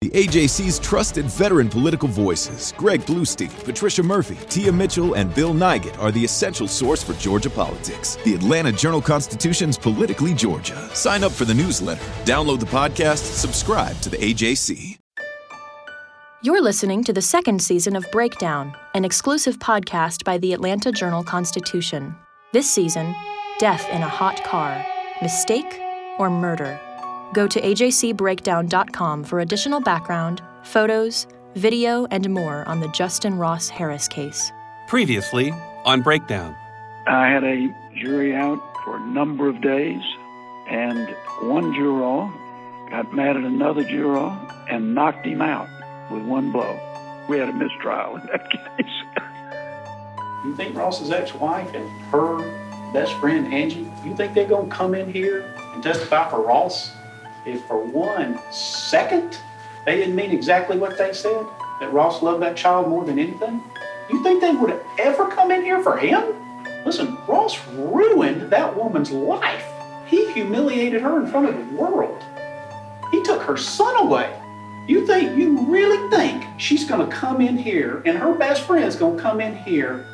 The AJC's trusted veteran political voices, Greg Bluestein, Patricia Murphy, Tia Mitchell, and Bill Nigut, are the essential source for Georgia politics. The Atlanta Journal Constitution's Politically Georgia. Sign up for the newsletter, download the podcast, subscribe to the AJC. You're listening to the second season of Breakdown, an exclusive podcast by the Atlanta Journal Constitution. This season, Death in a Hot Car Mistake or Murder? Go to ajcbreakdown.com for additional background, photos, video, and more on the Justin Ross Harris case. Previously on Breakdown. I had a jury out for a number of days, and one juror got mad at another juror and knocked him out with one blow. We had a mistrial in that case. You think Ross's ex-wife and her best friend Angie, you think they're gonna come in here and testify for Ross if for one second they didn't mean exactly what they said? That Ross loved that child more than anything? You think they would have ever come in here for him? Listen, Ross ruined that woman's life. He humiliated her in front of the world. He took her son away. You think, you really think she's gonna come in here and her best friend's gonna come in here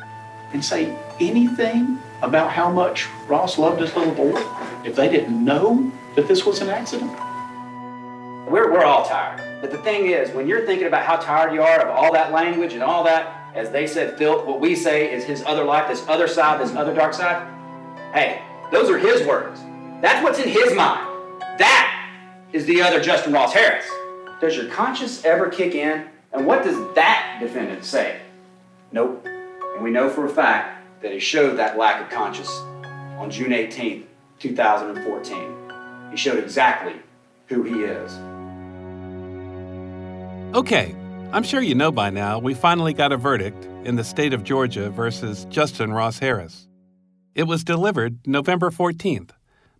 and say anything about how much Ross loved his little boy if they didn't know that this was an accident? We're, we're all tired. But the thing is, when you're thinking about how tired you are of all that language and all that, as they said, filth, what we say is his other life, this other side, this other dark side. Hey, those are his words. That's what's in his mind. That is the other Justin Ross Harris. Does your conscience ever kick in? And what does that defendant say? Nope. And we know for a fact that he showed that lack of conscience on June 18th, 2014. He showed exactly who he is. Okay, I'm sure you know by now we finally got a verdict in the state of Georgia versus Justin Ross Harris. It was delivered November 14th.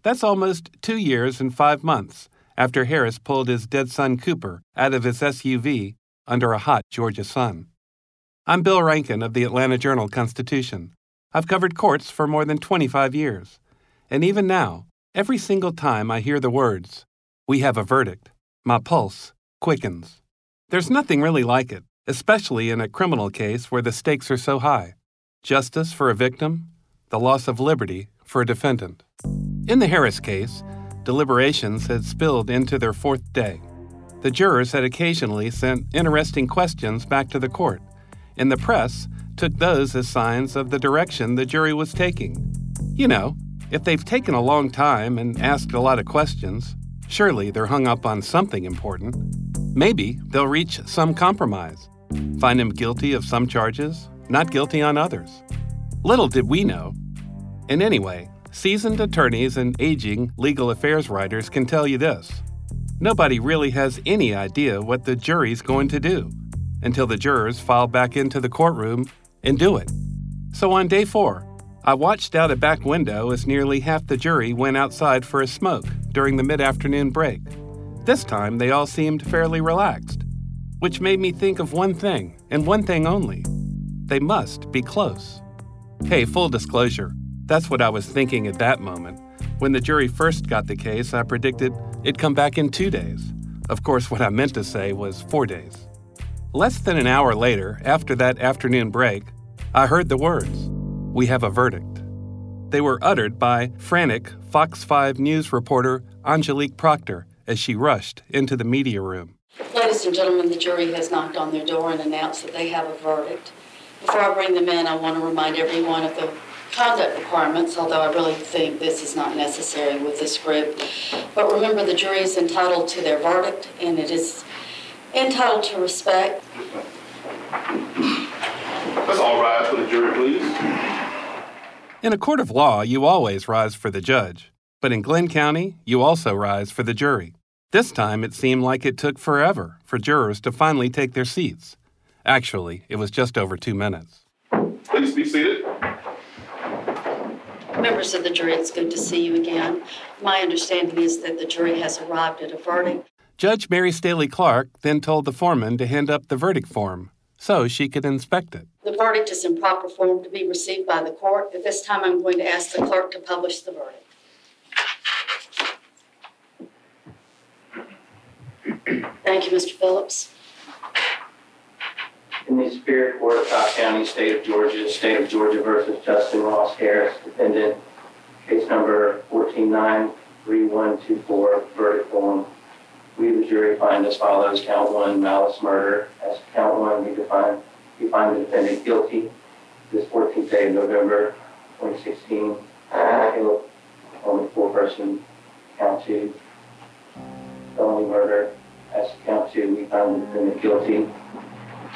That's almost two years and five months after Harris pulled his dead son Cooper out of his SUV under a hot Georgia sun. I'm Bill Rankin of the Atlanta Journal Constitution. I've covered courts for more than 25 years. And even now, every single time I hear the words, we have a verdict, my pulse quickens. There's nothing really like it, especially in a criminal case where the stakes are so high justice for a victim, the loss of liberty for a defendant. In the Harris case, deliberations had spilled into their fourth day. The jurors had occasionally sent interesting questions back to the court, and the press took those as signs of the direction the jury was taking. You know, if they've taken a long time and asked a lot of questions, surely they're hung up on something important. Maybe they'll reach some compromise, find him guilty of some charges, not guilty on others. Little did we know. And anyway, seasoned attorneys and aging legal affairs writers can tell you this nobody really has any idea what the jury's going to do until the jurors file back into the courtroom and do it. So on day four, I watched out a back window as nearly half the jury went outside for a smoke during the mid afternoon break. This time, they all seemed fairly relaxed, which made me think of one thing, and one thing only. They must be close. Hey, full disclosure, that's what I was thinking at that moment. When the jury first got the case, I predicted it'd come back in two days. Of course, what I meant to say was four days. Less than an hour later, after that afternoon break, I heard the words, We have a verdict. They were uttered by frantic Fox 5 News reporter Angelique Proctor as she rushed into the media room. Ladies and gentlemen, the jury has knocked on their door and announced that they have a verdict. Before I bring them in, I want to remind everyone of the conduct requirements, although I really think this is not necessary with this group. But remember, the jury is entitled to their verdict, and it is entitled to respect. Let's all rise for the jury, please. In a court of law, you always rise for the judge. But in Glynn County, you also rise for the jury. This time it seemed like it took forever for jurors to finally take their seats. Actually, it was just over two minutes. Please be seated. Members of the jury, it's good to see you again. My understanding is that the jury has arrived at a verdict. Judge Mary Staley Clark then told the foreman to hand up the verdict form so she could inspect it. The verdict is in proper form to be received by the court. At this time, I'm going to ask the clerk to publish the verdict. Thank you, Mr. Phillips. In the Superior Court of Cobb County, State of Georgia, State of Georgia versus Justin Ross Harris, defendant, case number 1493124, verdict form. We, the jury, find as follows: count one, malice murder. As count one, we define we find the defendant guilty. This 14th day of November 2016, killed only four person. Count two, felony murder. As count two, we find the defendant guilty.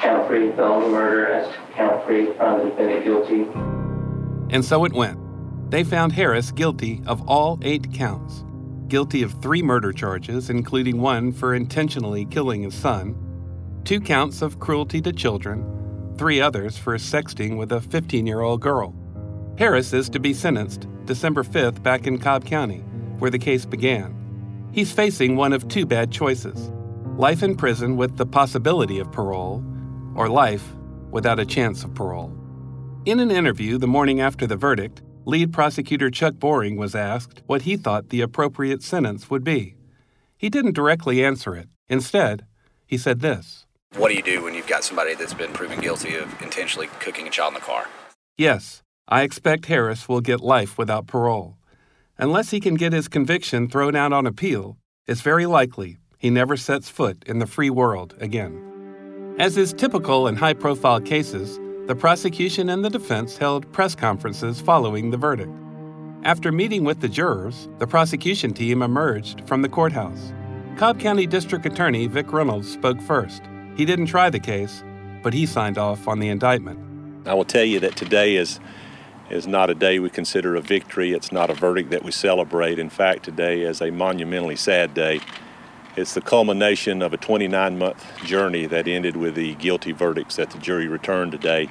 Count three, felony murder. As count three, we find the defendant guilty. And so it went. They found Harris guilty of all eight counts. Guilty of three murder charges, including one for intentionally killing his son, two counts of cruelty to children, three others for sexting with a 15 year old girl. Harris is to be sentenced December 5th back in Cobb County, where the case began. He's facing one of two bad choices life in prison with the possibility of parole, or life without a chance of parole. In an interview the morning after the verdict, lead prosecutor Chuck Boring was asked what he thought the appropriate sentence would be. He didn't directly answer it. Instead, he said this What do you do when you've got somebody that's been proven guilty of intentionally cooking a child in the car? Yes, I expect Harris will get life without parole. Unless he can get his conviction thrown out on appeal, it's very likely he never sets foot in the free world again. As is typical in high profile cases, the prosecution and the defense held press conferences following the verdict. After meeting with the jurors, the prosecution team emerged from the courthouse. Cobb County District Attorney Vic Reynolds spoke first. He didn't try the case, but he signed off on the indictment. I will tell you that today is is not a day we consider a victory. It's not a verdict that we celebrate. In fact, today is a monumentally sad day. It's the culmination of a 29 month journey that ended with the guilty verdicts that the jury returned today.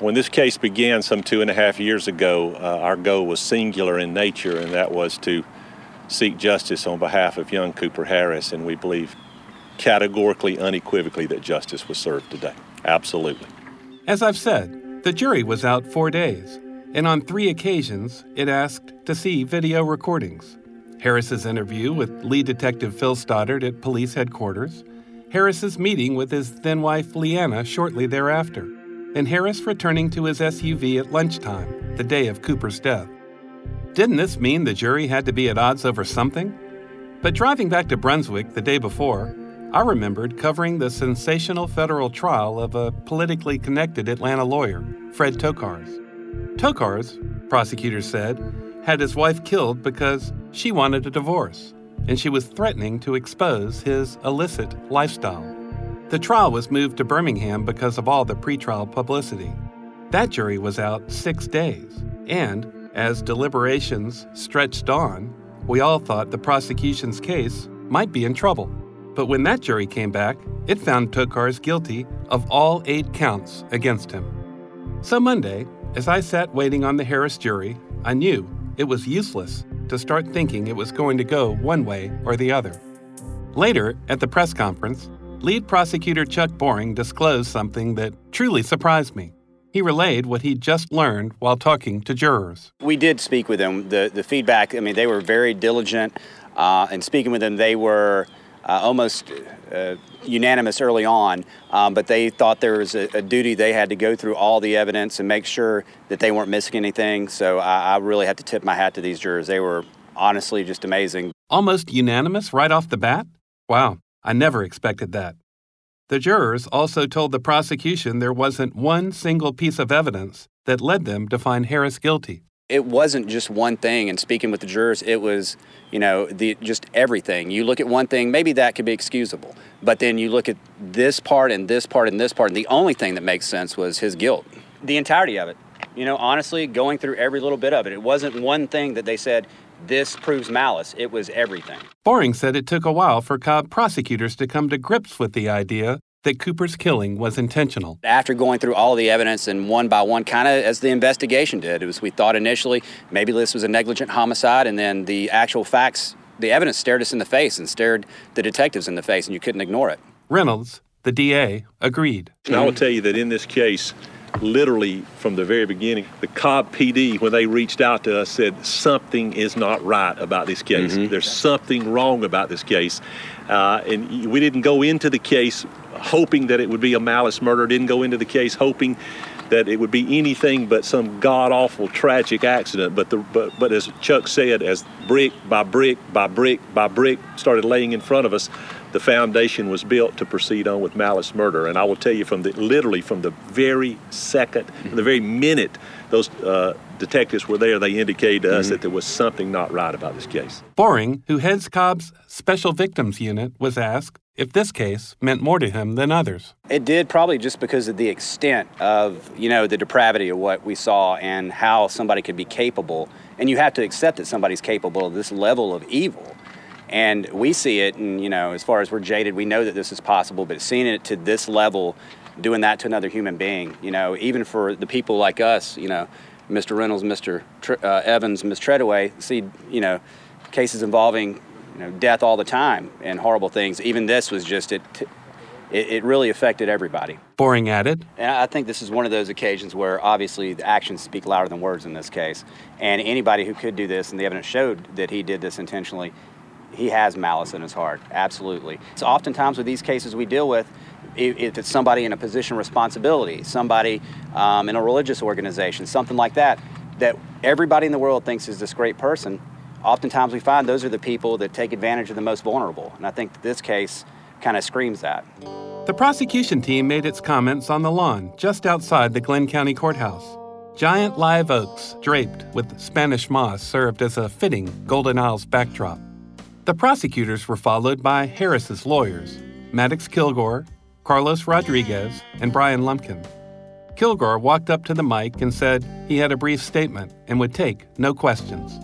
When this case began some two and a half years ago, uh, our goal was singular in nature, and that was to seek justice on behalf of young Cooper Harris, and we believe categorically, unequivocally, that justice was served today. Absolutely. As I've said, the jury was out four days, and on three occasions it asked to see video recordings. Harris's interview with lead detective Phil Stoddard at police headquarters, Harris's meeting with his then wife Leanna shortly thereafter, and Harris returning to his SUV at lunchtime, the day of Cooper's death. Didn't this mean the jury had to be at odds over something? But driving back to Brunswick the day before, I remembered covering the sensational federal trial of a politically connected Atlanta lawyer, Fred Tokars. Tokars, prosecutors said, had his wife killed because she wanted a divorce, and she was threatening to expose his illicit lifestyle. The trial was moved to Birmingham because of all the pretrial publicity. That jury was out six days, and as deliberations stretched on, we all thought the prosecution's case might be in trouble. But when that jury came back, it found Tokars guilty of all eight counts against him. So Monday, as I sat waiting on the Harris jury, I knew it was useless to start thinking it was going to go one way or the other. Later, at the press conference, lead prosecutor Chuck Boring disclosed something that truly surprised me. He relayed what he'd just learned while talking to jurors. We did speak with them. The, the feedback, I mean, they were very diligent. Uh, and speaking with them, they were uh, almost uh, unanimous early on, um, but they thought there was a, a, duty they had to go through all the evidence and make sure that they weren't missing anything. So I, I really have to tip my hat to these jurors. They were honestly just amazing. Almost unanimous right off the bat? Wow, I never expected that. The jurors also told the prosecution there wasn't one single piece of evidence that led them to find Harris guilty. It wasn't just one thing, and speaking with the jurors, it was, you know, the, just everything. You look at one thing, maybe that could be excusable, but then you look at this part and this part and this part, and the only thing that makes sense was his guilt. The entirety of it. You know, honestly, going through every little bit of it. It wasn't one thing that they said, this proves malice. It was everything. Boring said it took a while for Cobb prosecutors to come to grips with the idea that Cooper's killing was intentional. After going through all the evidence and one by one, kind of as the investigation did, it was we thought initially maybe this was a negligent homicide, and then the actual facts, the evidence stared us in the face and stared the detectives in the face, and you couldn't ignore it. Reynolds, the DA, agreed. And I will tell you that in this case, literally from the very beginning, the Cobb PD, when they reached out to us, said something is not right about this case. Mm-hmm. There's something wrong about this case. Uh, and we didn't go into the case hoping that it would be a malice murder, didn't go into the case hoping that it would be anything but some god awful tragic accident. But the but but as Chuck said, as brick by brick by brick by brick started laying in front of us, the foundation was built to proceed on with malice murder. And I will tell you from the literally from the very 2nd the very minute those uh, detectives were there, they indicated to us that there was something not right about this case. Boring, who heads Cobb's Special Victims Unit, was asked if this case meant more to him than others. It did probably just because of the extent of, you know, the depravity of what we saw and how somebody could be capable. And you have to accept that somebody's capable of this level of evil. And we see it, and, you know, as far as we're jaded, we know that this is possible, but seeing it to this level, doing that to another human being, you know, even for the people like us, you know, Mr. Reynolds, Mr. Tr- uh, Evans, Ms. Treadaway, see, you know, cases involving, you know, death all the time and horrible things. Even this was just, it, it, it really affected everybody. Boring added, And I think this is one of those occasions where obviously the actions speak louder than words in this case. And anybody who could do this, and the evidence showed that he did this intentionally, he has malice in his heart, absolutely. So oftentimes with these cases we deal with, if it's somebody in a position of responsibility, somebody um, in a religious organization, something like that, that everybody in the world thinks is this great person, oftentimes we find those are the people that take advantage of the most vulnerable. And I think this case kind of screams that. the prosecution team made its comments on the lawn just outside the Glynn County Courthouse. Giant live oaks draped with Spanish moss served as a fitting Golden Isles backdrop. The prosecutors were followed by Harris's lawyers, Maddox Kilgore, Carlos Rodriguez, and Brian Lumpkin. Kilgore walked up to the mic and said he had a brief statement and would take no questions.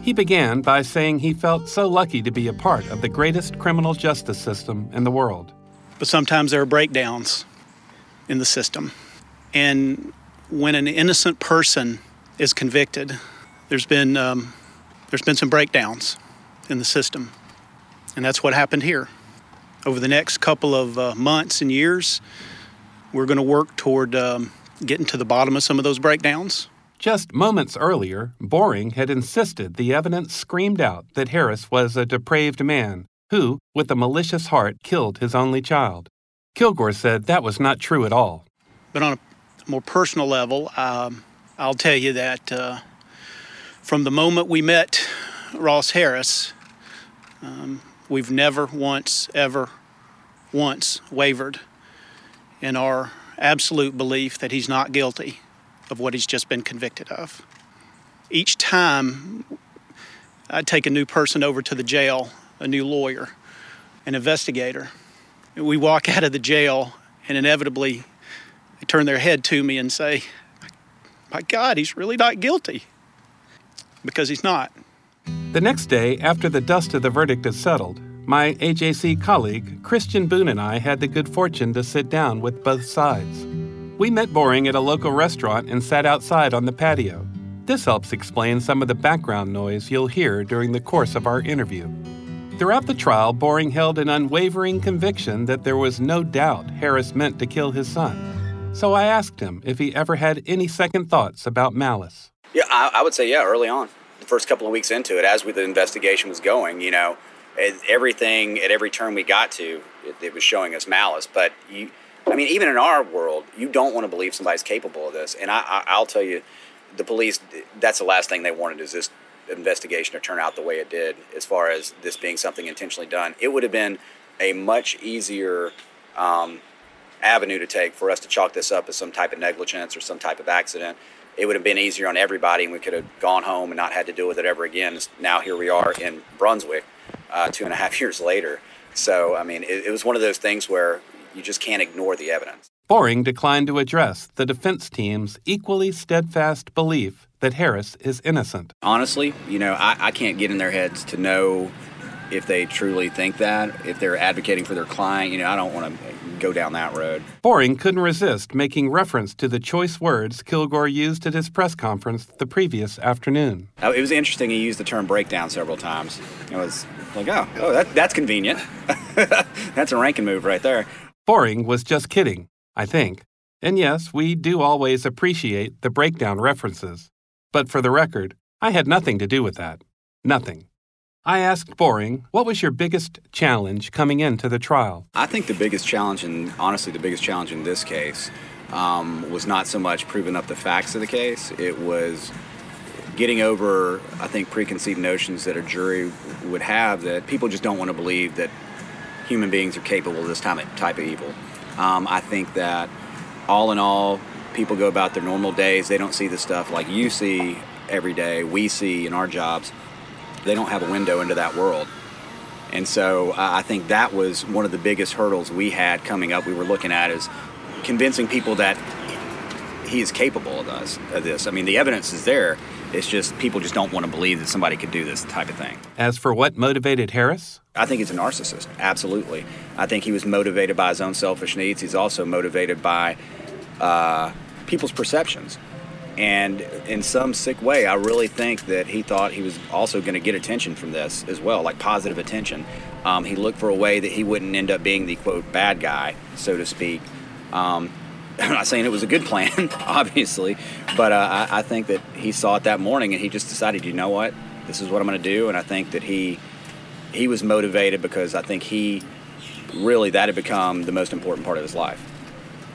He began by saying he felt so lucky to be a part of the greatest criminal justice system in the world. but sometimes there are breakdowns in the system. And when an innocent person is convicted, there's been um, there's been some breakdowns in the system, and that's what happened here. Over the next couple of uh, months and years, we're going to work toward um, getting to the bottom of some of those breakdowns. Just moments earlier, Boring had insisted the evidence screamed out that Harris was a depraved man who, with a malicious heart, killed his only child. Kilgore said that was not true at all. But on a more personal level, um, I'll tell you that uh, from the moment we met Ross Harris, um, we've never once, ever once wavered in our absolute belief that he's not guilty of what he's just been convicted of. Each time I take a new person over to the jail, a new lawyer, an investigator, we walk out of the jail and inevitably they turn their head to me and say, My God, he's really not guilty. Because he's not. The next day, after the dust of the verdict had settled, my AJC colleague, Christian Boone, and I had the good fortune to sit down with both sides. We met Boring at a local restaurant and sat outside on the patio. This helps explain some of the background noise you'll hear during the course of our interview. Throughout the trial, Boring held an unwavering conviction that there was no doubt Harris meant to kill his son. So I asked him if he ever had any second thoughts about malice. Yeah, I, I would say yeah. Early on, first couple of weeks into it, as the investigation was going, you know, everything at every turn we got to, it, it was showing us malice. But you, I mean, even in our world, you don't want to believe somebody's capable of this. And I, I, I'll tell you, the police, that's the last thing they wanted is this investigation to turn out the way it did. As far as this being something intentionally done, it would have been a much easier. Um, avenue to take for us to chalk this up as some type of negligence or some type of accident. It would have been easier on everybody, and we could have gone home and not had to deal with it ever again. Now here we are in Brunswick, uh, two and a half years later. So I mean, it, it was one of those things where you just can't ignore the evidence. Boring declined to address the defense team's equally steadfast belief that Harris is innocent. Honestly, you know, I, I can't get in their heads to know if they truly think that, if they're advocating for their client. You know, I don't want to go down that road. Boring couldn't resist making reference to the choice words Kilgore used at his press conference the previous afternoon. Uh, It was interesting. He used the term breakdown several times. It was like, oh, oh, that, that's convenient. that's a Rankin move right there. Boring was just kidding, I think. And yes, we do always appreciate the breakdown references. But for the record, I had nothing to do with that. Nothing. I asked Boring, what was your biggest challenge coming into the trial? I think the biggest challenge, and honestly, the biggest challenge in this case, um, was not so much proving up the facts of the case. It was getting over, I think, preconceived notions that a jury would have that people just don't want to believe that human beings are capable of this type of, evil. Um, I think that all in all, people go about their normal days. They don't see the stuff like you see every day, we see in our jobs. They don't have a window into that world. And so uh, I think that was one of the biggest hurdles we had coming up. We were looking at is convincing people that he is capable of this. Of this. I mean, the evidence is there. It's just people just don't want to believe that somebody could do this type of thing. As for what motivated Harris? I think he's a narcissist. Absolutely. I think he was motivated by his own selfish needs. He's also motivated by uh, people's perceptions. And in some sick way, I really think that he thought he was also going to get attention from this as well, like positive attention. Um, he looked for a way that he wouldn't end up being the quote bad guy, so to speak. Um, I'm not saying it was a good plan, obviously, but uh, I, I think that he saw it that morning and he just decided, you know what, this is what I'm going to do. And I think that he he was motivated because I think he really that had become the most important part of his life,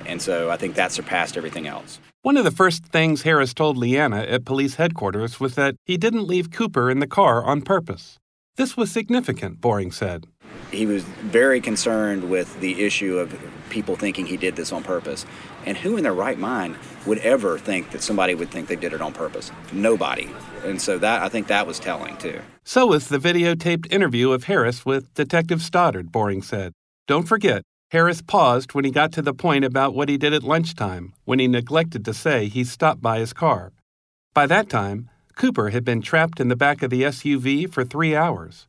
and so I think that surpassed everything else. One of the first things Harris told Leanna at police headquarters was that he didn't leave Cooper in the car on purpose. This was significant, Boring said. He was very concerned with the issue of people thinking he did this on purpose. And who in their right mind would ever think that somebody would think they did it on purpose? Nobody. And so that I think that was telling too. So was the videotaped interview of Harris with Detective Stoddard, Boring said. Don't forget, Harris paused when he got to the point about what he did at lunchtime, when he neglected to say he stopped by his car. By that time, Cooper had been trapped in the back of the SUV for three hours.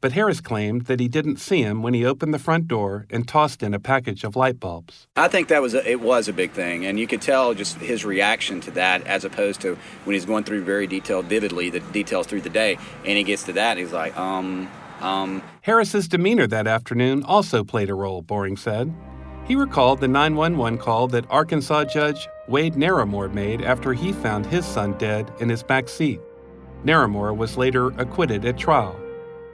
But Harris claimed that he didn't see him when he opened the front door and tossed in a package of light bulbs. I think that was a, it was a big thing, and you could tell just his reaction to that, as opposed to when he's going through very detailed, vividly the details through the day, and he gets to that, and he's like, um, um. Harris's demeanor that afternoon also played a role. Boring said. He recalled the 911 call that Arkansas Judge Wade Naramore made after he found his son dead in his back seat. Narramore was later acquitted at trial.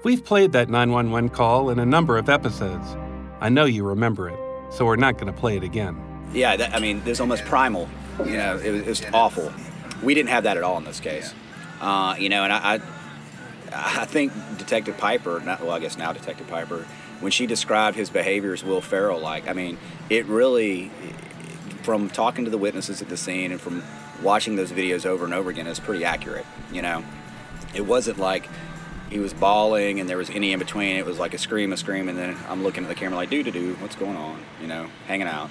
We've played that 911 call in a number of episodes. I know you remember it, so we're not going to play it again. Yeah, that, I mean, there's almost primal. You know, it was, it was awful. We didn't have that at all in this case. Uh, you know, and I, I, I think Detective Piper, not, well, I guess now Detective Piper, when she described his behavior as Will Ferrell like, I mean, it really, from talking to the witnesses at the scene and from watching those videos over and over again, it's pretty accurate. You know, it wasn't like he was bawling and there was any in between. It was like a scream, a scream, and then I'm looking at the camera like, doo doo doo, what's going on? You know, hanging out.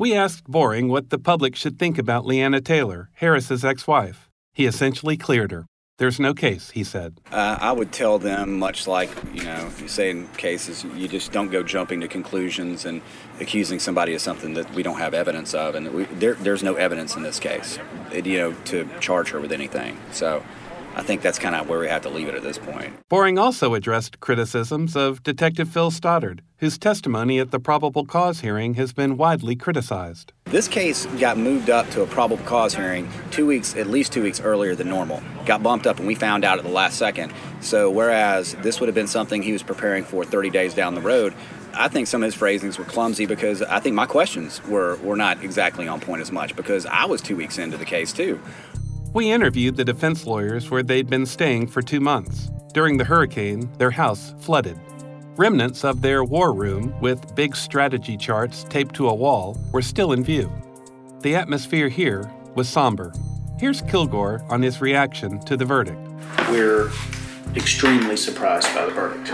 We asked Boring what the public should think about Leanna Taylor, Harris's ex wife. He essentially cleared her. There's no case, he said. Uh, I would tell them, much like you know, you say in cases, you just don't go jumping to conclusions and accusing somebody of something that we don't have evidence of, and we, there, there's no evidence in this case, you know, to charge her with anything. So, I think that's kind of where we have to leave it at this point. Boring also addressed criticisms of Detective Phil Stoddard, whose testimony at the probable cause hearing has been widely criticized. This case got moved up to a probable cause hearing two weeks, at least two weeks earlier than normal. Got bumped up, and we found out at the last second. So, whereas this would have been something he was preparing for 30 days down the road, I think some of his phrasings were clumsy because I think my questions were, were not exactly on point as much because I was two weeks into the case too. We interviewed the defense lawyers where they'd been staying for two months. During the hurricane, their house flooded. Remnants of their war room, with big strategy charts taped to a wall, were still in view. The atmosphere here was somber. Here's Kilgore on his reaction to the verdict. We're extremely surprised by the verdict.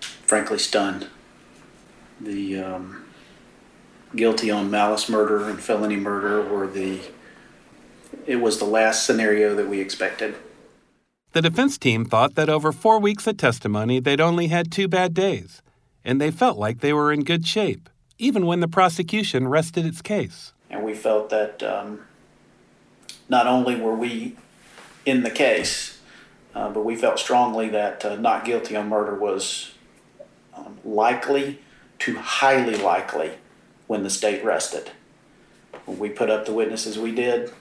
Frankly, stunned. The um, guilty on malice murder and felony murder were the. It was the last scenario that we expected. The defense team thought that over four weeks of testimony, they'd only had two bad days, and they felt like they were in good shape, even when the prosecution rested its case. And we felt that um, not only were we in the case, uh, but we felt strongly that uh, not guilty on murder was um, likely to highly likely when the state rested. When we put up the witnesses we did,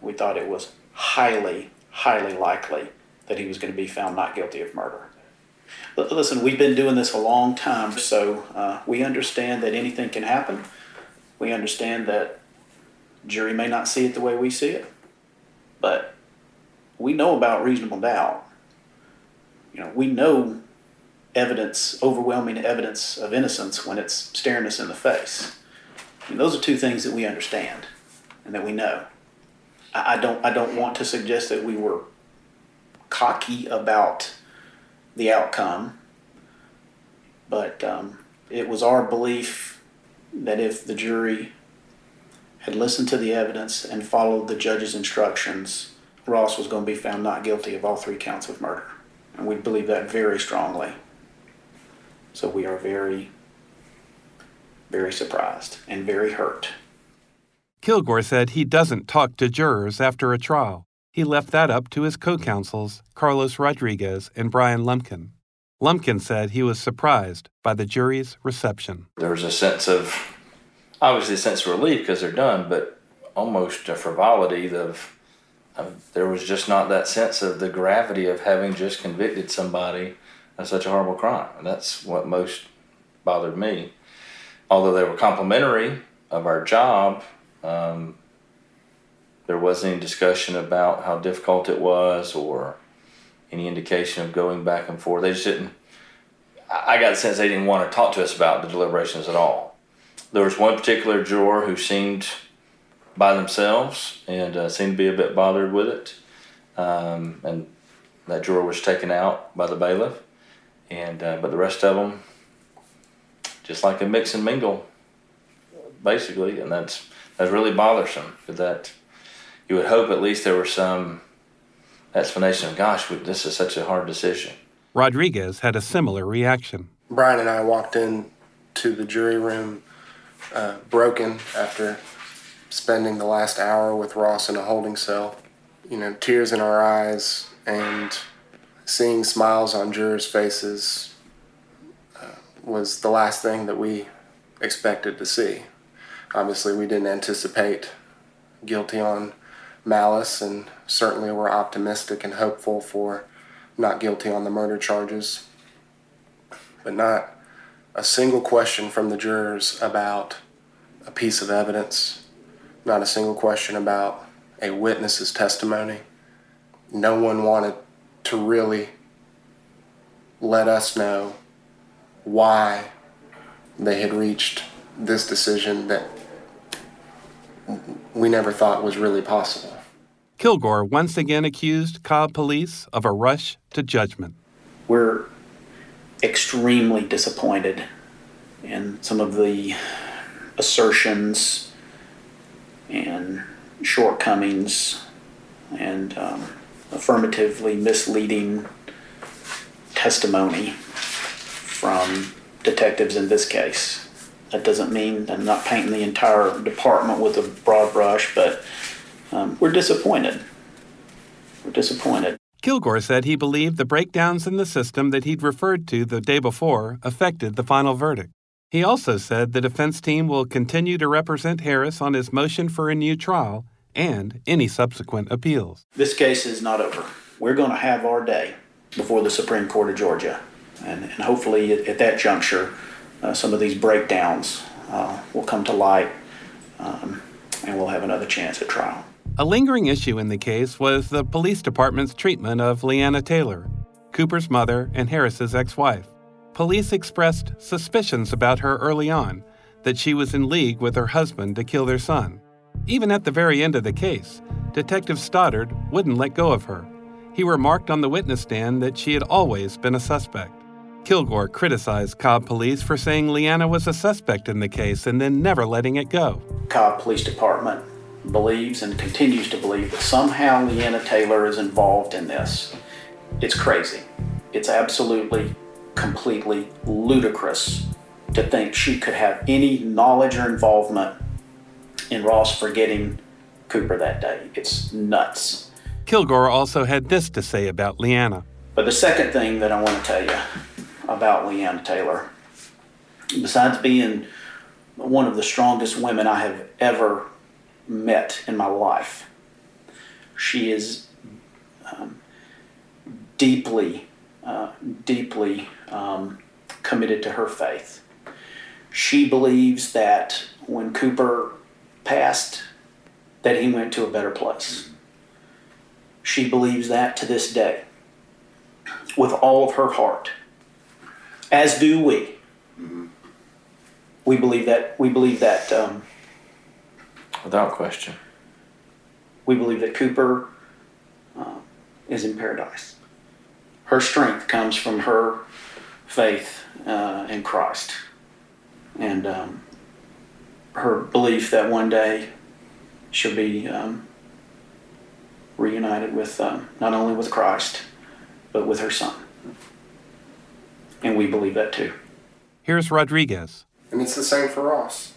we thought it was highly, highly likely that he was going to be found not guilty of murder. Listen, we've been doing this a long time, so uh, we understand that anything can happen. We understand that jury may not see it the way we see it, but we know about reasonable doubt. You know, we know evidence, overwhelming evidence of innocence when it's staring us in the face. And those are two things that we understand and that we know. I, don't I don't want to suggest that we were cocky about the outcome, but um, it was our belief that if the jury had listened to the evidence and followed the judge's instructions, Ross was going to be found not guilty of all three counts of murder. And we believe that very strongly. So we are very, very surprised and very hurt. Kilgore said he doesn't talk to jurors after a trial. He left that up to his co counsels, Carlos Rodriguez and Brian Lumpkin. Lumpkin said he was surprised by the jury's reception. There was a sense of, obviously, a sense of relief because they're done, but almost a frivolity of, of, there was just not that sense of the gravity of having just convicted somebody of such a horrible crime. And that's what most bothered me. Although they were complimentary of our job, um, there wasn't any discussion about how difficult it was or any indication of going back and forth. They just didn't. I got the sense they didn't want to talk to us about the deliberations at all. There was one particular juror who seemed by themselves and uh, seemed to be a bit bothered with it. Um, and that juror was taken out by the bailiff. And uh, but the rest of them, just like a mix and mingle, basically, and that's that's really bothersome. That you would hope at least there were some explanation of, gosh, this is such a hard decision. Rodriguez had a similar reaction. Brian and I walked in to the jury room uh, broken after spending the last hour with Ross in a holding cell. You know, tears in our eyes and seeing smiles on jurors' faces uh, was the last thing that we expected to see. Obviously, we didn't anticipate guilty on malice, and certainly we're optimistic and hopeful for not guilty on the murder charges. But not a single question from the jurors about a piece of evidence, not a single question about a witness's testimony. No one wanted to really let us know why they had reached this decision that we never thought was really possible. Kilgore once again accused Cobb police of a rush to judgment. We're extremely disappointed in some of the assertions and shortcomings and um, affirmatively misleading testimony from detectives in this case. That doesn't mean I'm not painting the entire department with a broad brush, but um, we're disappointed. We're disappointed. Kilgore said he believed the breakdowns in the system that he'd referred to the day before affected the final verdict. He also said the defense team will continue to represent Harris on his motion for a new trial and any subsequent appeals. This case is not over. We're going to have our day before the Supreme Court of Georgia. And, and hopefully, at, at that juncture, uh, some of these breakdowns uh, will come to light um, and we'll have another chance at trial. A lingering issue in the case was the police department's treatment of Leanna Taylor, Cooper's mother and Harris's ex wife. Police expressed suspicions about her early on that she was in league with her husband to kill their son. Even at the very end of the case, Detective Stoddard wouldn't let go of her. He remarked on the witness stand that she had always been a suspect. Kilgore criticized Cobb police for saying Leanna was a suspect in the case and then never letting it go. Cobb Police Department believes and continues to believe that somehow Leanna Taylor is involved in this. It's crazy. It's absolutely, completely ludicrous to think she could have any knowledge or involvement in Ross forgetting Cooper that day. It's nuts. Kilgore also had this to say about Leanna. But the second thing that I want to tell you about Leanna Taylor, besides being one of the strongest women I have ever met in my life, she is um, deeply, uh, deeply um, committed to her faith. She believes that when Cooper passed, that he went to a better place. She believes that to this day with all of her heart, as do we. We believe that. We believe that. Um, Without question. We believe that Cooper uh, is in paradise. Her strength comes from her faith uh, in Christ, and um, her belief that one day she'll be um, reunited with um, not only with Christ, but with her son. And we believe that too. Here's Rodriguez. And it's the same for Ross.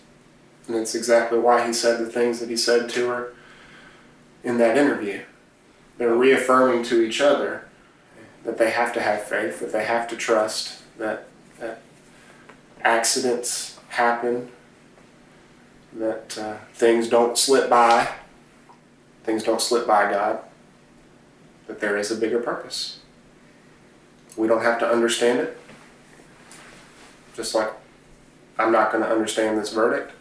And it's exactly why he said the things that he said to her in that interview. They're reaffirming to each other that they have to have faith, that they have to trust that, that accidents happen, that uh, things don't slip by, things don't slip by God, that there is a bigger purpose. We don't have to understand it. Just like I'm not going to understand this verdict.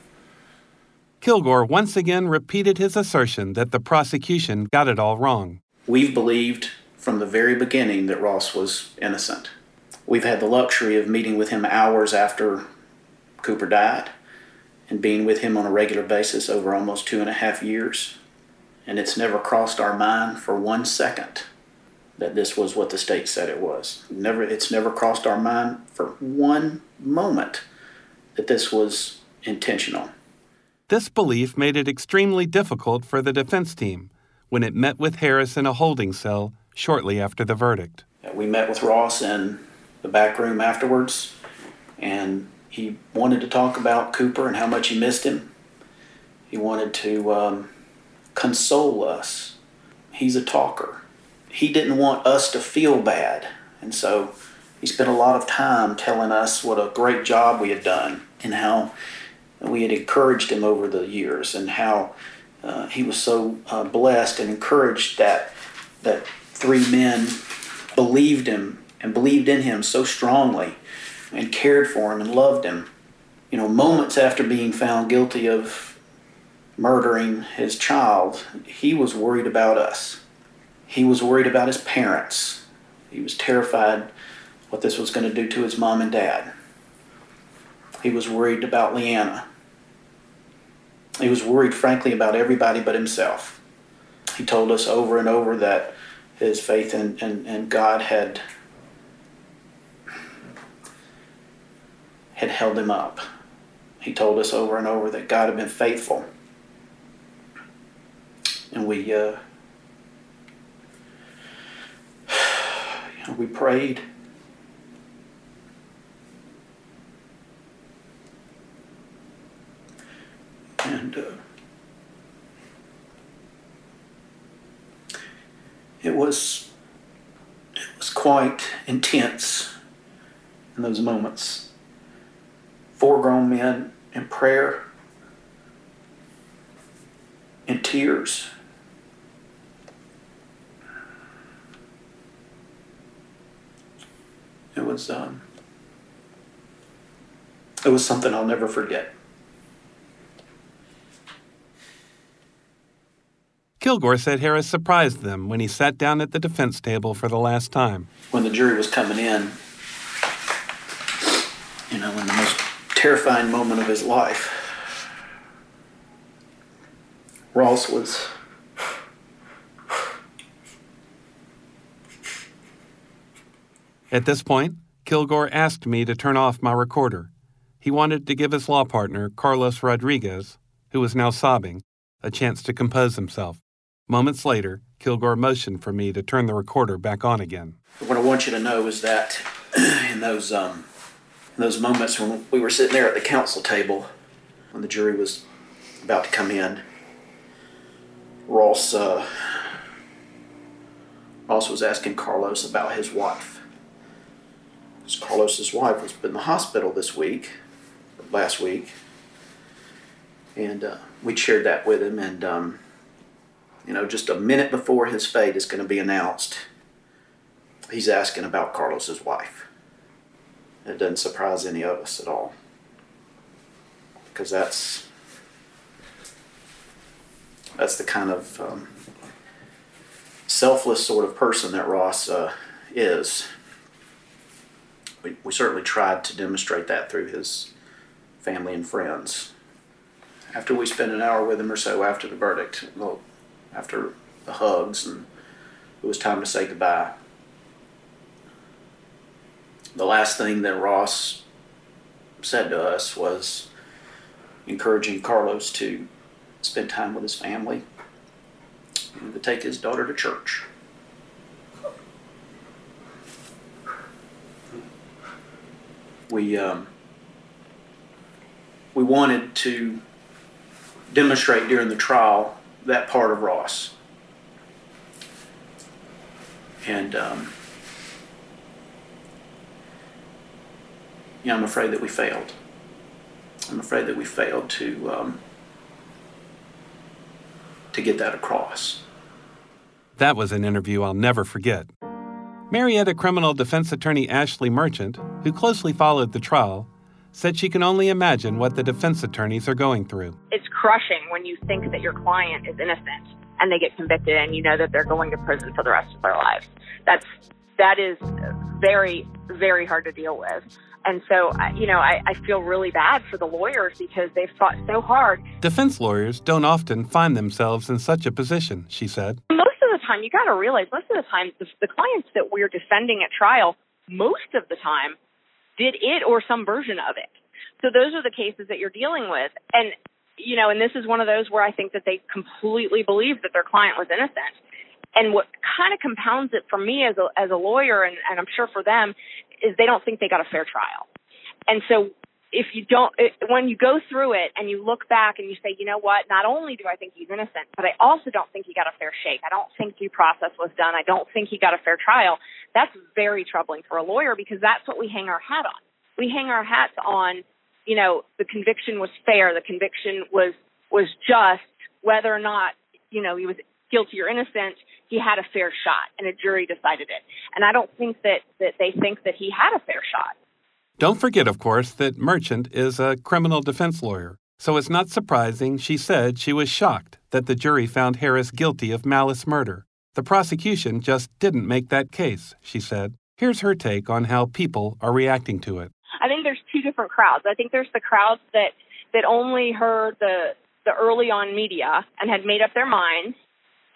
Kilgore once again repeated his assertion that the prosecution got it all wrong. We've believed from the very beginning that Ross was innocent. We've had the luxury of meeting with him hours after Cooper died and being with him on a regular basis over almost two and a half years. And it's never crossed our mind for one second that this was what the state said it was. Never, it's never crossed our mind for one moment that this was intentional. This belief made it extremely difficult for the defense team when it met with Harris in a holding cell shortly after the verdict. We met with Ross in the back room afterwards, and he wanted to talk about Cooper and how much he missed him. He wanted to um, console us. He's a talker. He didn't want us to feel bad, and so he spent a lot of time telling us what a great job we had done and how we had encouraged him over the years and how uh, he was so uh, blessed and encouraged that that three men believed him and believed in him so strongly and cared for him and loved him. You know, moments after being found guilty of murdering his child, he was worried about us. He was worried about his parents. He was terrified what this was going to do to his mom and dad. He was worried about Leanna. He was worried, frankly, about everybody but himself. He told us over and over that his faith in, in, in God had had held him up. He told us over and over that God had been faithful. And we uh, you know, we prayed. And uh, it was it was quite intense in those moments. Four grown men in prayer, in tears. It was um, it was something I'll never forget. Kilgore said Harris surprised them when he sat down at the defense table for the last time. When the jury was coming in, you know, in the most terrifying moment of his life, Ross was At this point, Kilgore asked me to turn off my recorder. He wanted to give his law partner, Carlos Rodriguez, who was now sobbing, a chance to compose himself. Moments later, Kilgore motioned for me to turn the recorder back on again. What I want you to know is that in those um, in those moments when we were sitting there at the counsel table, when the jury was about to come in, Ross uh, Ross was asking Carlos about his wife. Because Carlos's wife was in the hospital this week, last week, and uh, we shared that with him. And um, you know, just a minute before his fate is going to be announced, he's asking about Carlos's wife. It doesn't surprise any of us at all, because that's that's the kind of um, selfless sort of person that Ross uh, is. We, we certainly tried to demonstrate that through his family and friends. After we spent an hour with him or so after the verdict, well, after the hugs, and it was time to say goodbye. The last thing that Ross said to us was encouraging Carlos to spend time with his family and to take his daughter to church. We um, we wanted to demonstrate during the trial that part of Ross, and um, I'm afraid that we failed. I'm afraid that we failed to um, to get that across. That was an interview I'll never forget. Marietta criminal defense attorney Ashley Merchant, who closely followed the trial, said she can only imagine what the defense attorneys are going through. It's crushing when you think that your client is innocent and they get convicted and you know that they're going to prison for the rest of their lives. That's that is very very hard to deal with. And so, you know, I, I feel really bad for the lawyers because they've fought so hard. Defense lawyers don't often find themselves in such a position, she said. Most of the time, you got to realize most of the time, the, the clients that we're defending at trial, most of the time, did it or some version of it. So those are the cases that you're dealing with. And, you know, and this is one of those where I think that they completely believe that their client was innocent. And what kind of compounds it for me as a, as a lawyer, and, and I'm sure for them, is they don't think they got a fair trial. And so if you don't, it, when you go through it and you look back and you say, you know what, not only do I think he's innocent, but I also don't think he got a fair shake. I don't think due process was done. I don't think he got a fair trial. That's very troubling for a lawyer because that's what we hang our hat on. We hang our hats on, you know, the conviction was fair, the conviction was was just, whether or not, you know, he was guilty or innocent, he had a fair shot and a jury decided it. And I don't think that, that they think that he had a fair shot. Don't forget, of course, that Merchant is a criminal defense lawyer, so it's not surprising she said she was shocked that the jury found Harris guilty of malice murder. The prosecution just didn't make that case, she said. Here's her take on how people are reacting to it. I think there's two different crowds. I think there's the crowds that, that only heard the, the early on media and had made up their minds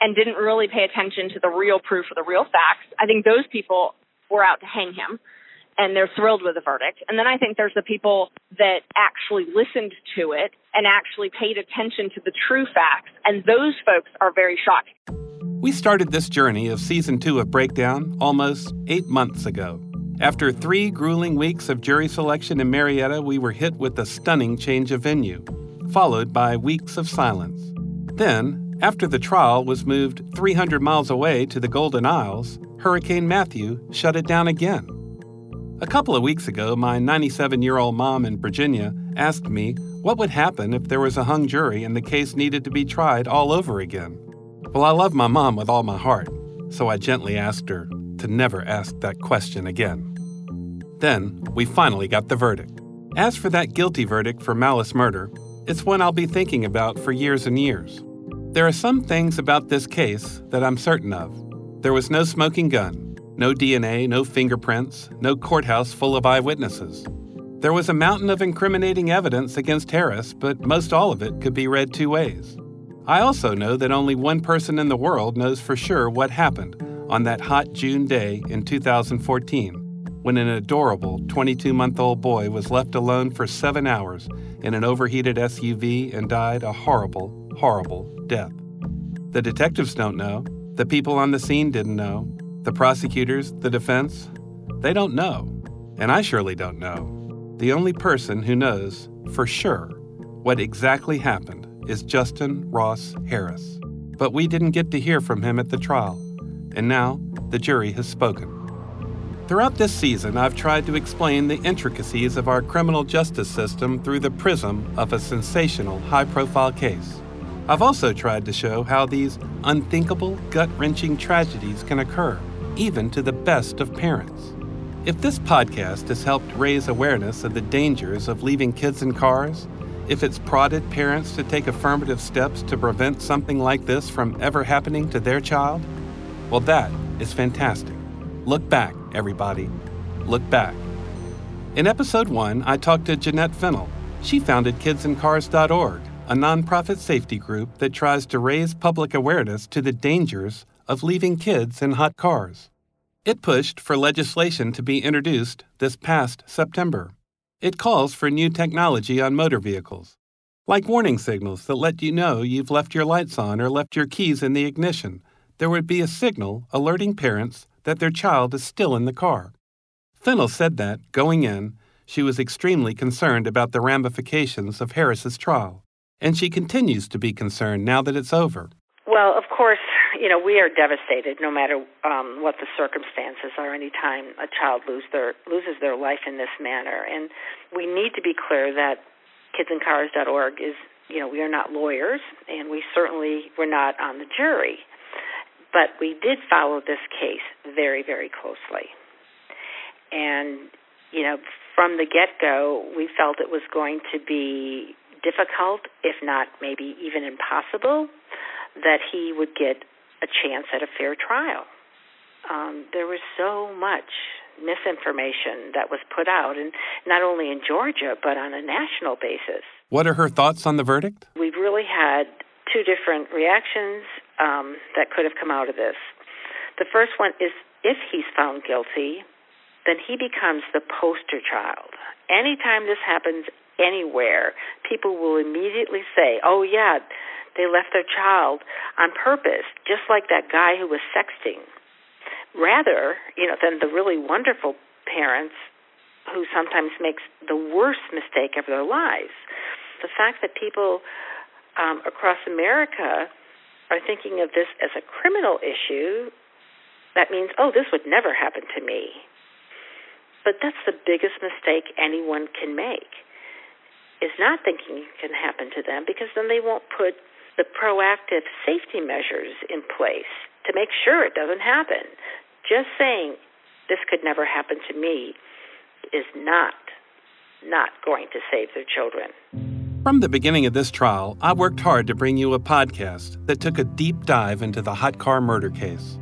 and didn't really pay attention to the real proof or the real facts. I think those people were out to hang him and they're thrilled with the verdict. And then I think there's the people that actually listened to it and actually paid attention to the true facts, and those folks are very shocked. We started this journey of season two of Breakdown almost eight months ago. After three grueling weeks of jury selection in Marietta, we were hit with a stunning change of venue, followed by weeks of silence. Then, after the trial was moved 300 miles away to the Golden Isles, Hurricane Matthew shut it down again. A couple of weeks ago, my 97 year old mom in Virginia asked me what would happen if there was a hung jury and the case needed to be tried all over again. Well, I love my mom with all my heart, so I gently asked her to never ask that question again. Then, we finally got the verdict. As for that guilty verdict for malice murder, it's one I'll be thinking about for years and years. There are some things about this case that I'm certain of. There was no smoking gun, no DNA, no fingerprints, no courthouse full of eyewitnesses. There was a mountain of incriminating evidence against Harris, but most all of it could be read two ways. I also know that only one person in the world knows for sure what happened on that hot June day in 2014 when an adorable 22 month old boy was left alone for seven hours in an overheated SUV and died a horrible, horrible death. The detectives don't know. The people on the scene didn't know. The prosecutors, the defense, they don't know. And I surely don't know. The only person who knows for sure what exactly happened is Justin Ross Harris. But we didn't get to hear from him at the trial, and now the jury has spoken. Throughout this season, I've tried to explain the intricacies of our criminal justice system through the prism of a sensational, high profile case. I've also tried to show how these unthinkable, gut wrenching tragedies can occur, even to the best of parents. If this podcast has helped raise awareness of the dangers of leaving kids in cars, if it's prodded parents to take affirmative steps to prevent something like this from ever happening to their child, well, that is fantastic. Look back, everybody. Look back. In episode one, I talked to Janette Fennell. She founded kidsandcars.org, a nonprofit safety group that tries to raise public awareness to the dangers of leaving kids in hot cars. It pushed for legislation to be introduced this past September. It calls for new technology on motor vehicles, like warning signals that let you know you've left your lights on or left your keys in the ignition. There would be a signal alerting parents that their child is still in the car. Fennell said that, going in, she was extremely concerned about the ramifications of Harris's trial, and she continues to be concerned now that it's over. Well, of course, you know, we are devastated no matter um, what the circumstances are anytime a child lose their, loses their life in this manner. And we need to be clear that kidsandcars.org is, you know, we are not lawyers and we certainly were not on the jury. But we did follow this case very, very closely. And, you know, from the get go, we felt it was going to be difficult, if not maybe even impossible, that he would get a chance at a fair trial. Um, there was so much misinformation that was put out, and not only in Georgia, but on a national basis. What are her thoughts on the verdict? We've really had two different reactions um, that could have come out of this. The first one is if he's found guilty, then he becomes the poster child. Anytime this happens anywhere, people will immediately say, oh, yeah, they left their child on purpose, just like that guy who was sexting. Rather, you know, than the really wonderful parents who sometimes makes the worst mistake of their lives. The fact that people um, across America are thinking of this as a criminal issue, that means, oh, this would never happen to me. But that's the biggest mistake anyone can make, is not thinking it can happen to them because then they won't put the proactive safety measures in place to make sure it doesn't happen. Just saying this could never happen to me is not not going to save their children. From the beginning of this trial, I worked hard to bring you a podcast that took a deep dive into the hot car murder case.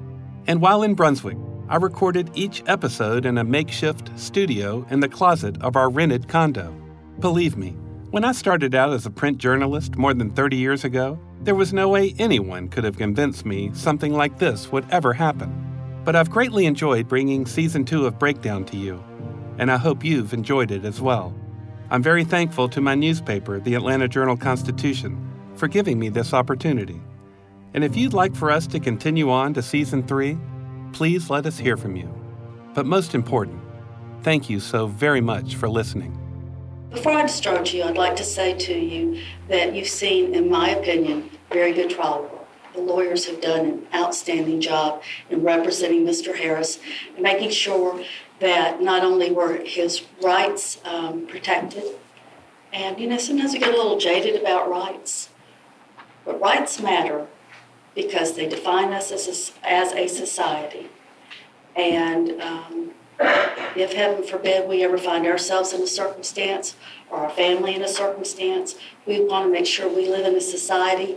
And while in Brunswick, I recorded each episode in a makeshift studio in the closet of our rented condo. Believe me, when I started out as a print journalist more than 30 years ago, there was no way anyone could have convinced me something like this would ever happen. But I've greatly enjoyed bringing season two of Breakdown to you, and I hope you've enjoyed it as well. I'm very thankful to my newspaper, the Atlanta Journal Constitution, for giving me this opportunity. And if you'd like for us to continue on to season three, please let us hear from you. But most important, thank you so very much for listening. Before I discharge you, I'd like to say to you that you've seen, in my opinion, very good trial work. The lawyers have done an outstanding job in representing Mr. Harris and making sure that not only were his rights um, protected, and you know, sometimes we get a little jaded about rights, but rights matter because they define us as a, as a society. And um, If heaven forbid we ever find ourselves in a circumstance or our family in a circumstance, we want to make sure we live in a society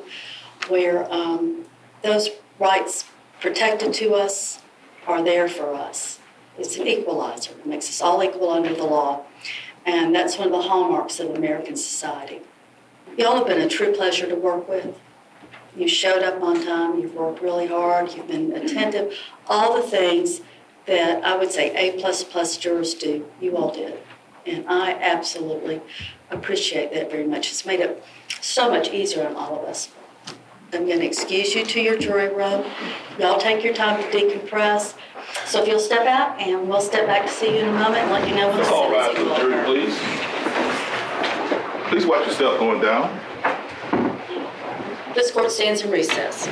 where um, those rights protected to us are there for us. It's an equalizer. It makes us all equal under the law. And that's one of the hallmarks of American society. Y'all have been a true pleasure to work with. You showed up on time, you've worked really hard, you've been attentive, all the things that I would say A plus plus jurors do, you all did. And I absolutely appreciate that very much. It's made it so much easier on all of us. I'm going to excuse you to your jury room. Y'all take your time to decompress. So if you'll step out, and we'll step back to see you in a moment and let you know what's all right, the jury, please. Please watch yourself going down. This court stands in recess.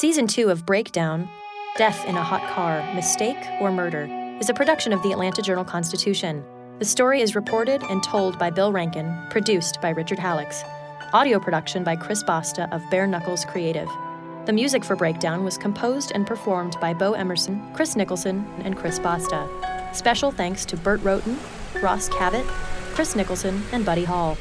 Season 2 of Breakdown Death in a Hot Car Mistake or Murder is a production of the Atlanta Journal Constitution. The story is reported and told by Bill Rankin, produced by Richard Halicks. Audio production by Chris Basta of Bare Knuckles Creative. The music for Breakdown was composed and performed by Bo Emerson, Chris Nicholson, and Chris Basta. Special thanks to Bert Roughton, Ross Cabot, Chris Nicholson, and Buddy Hall.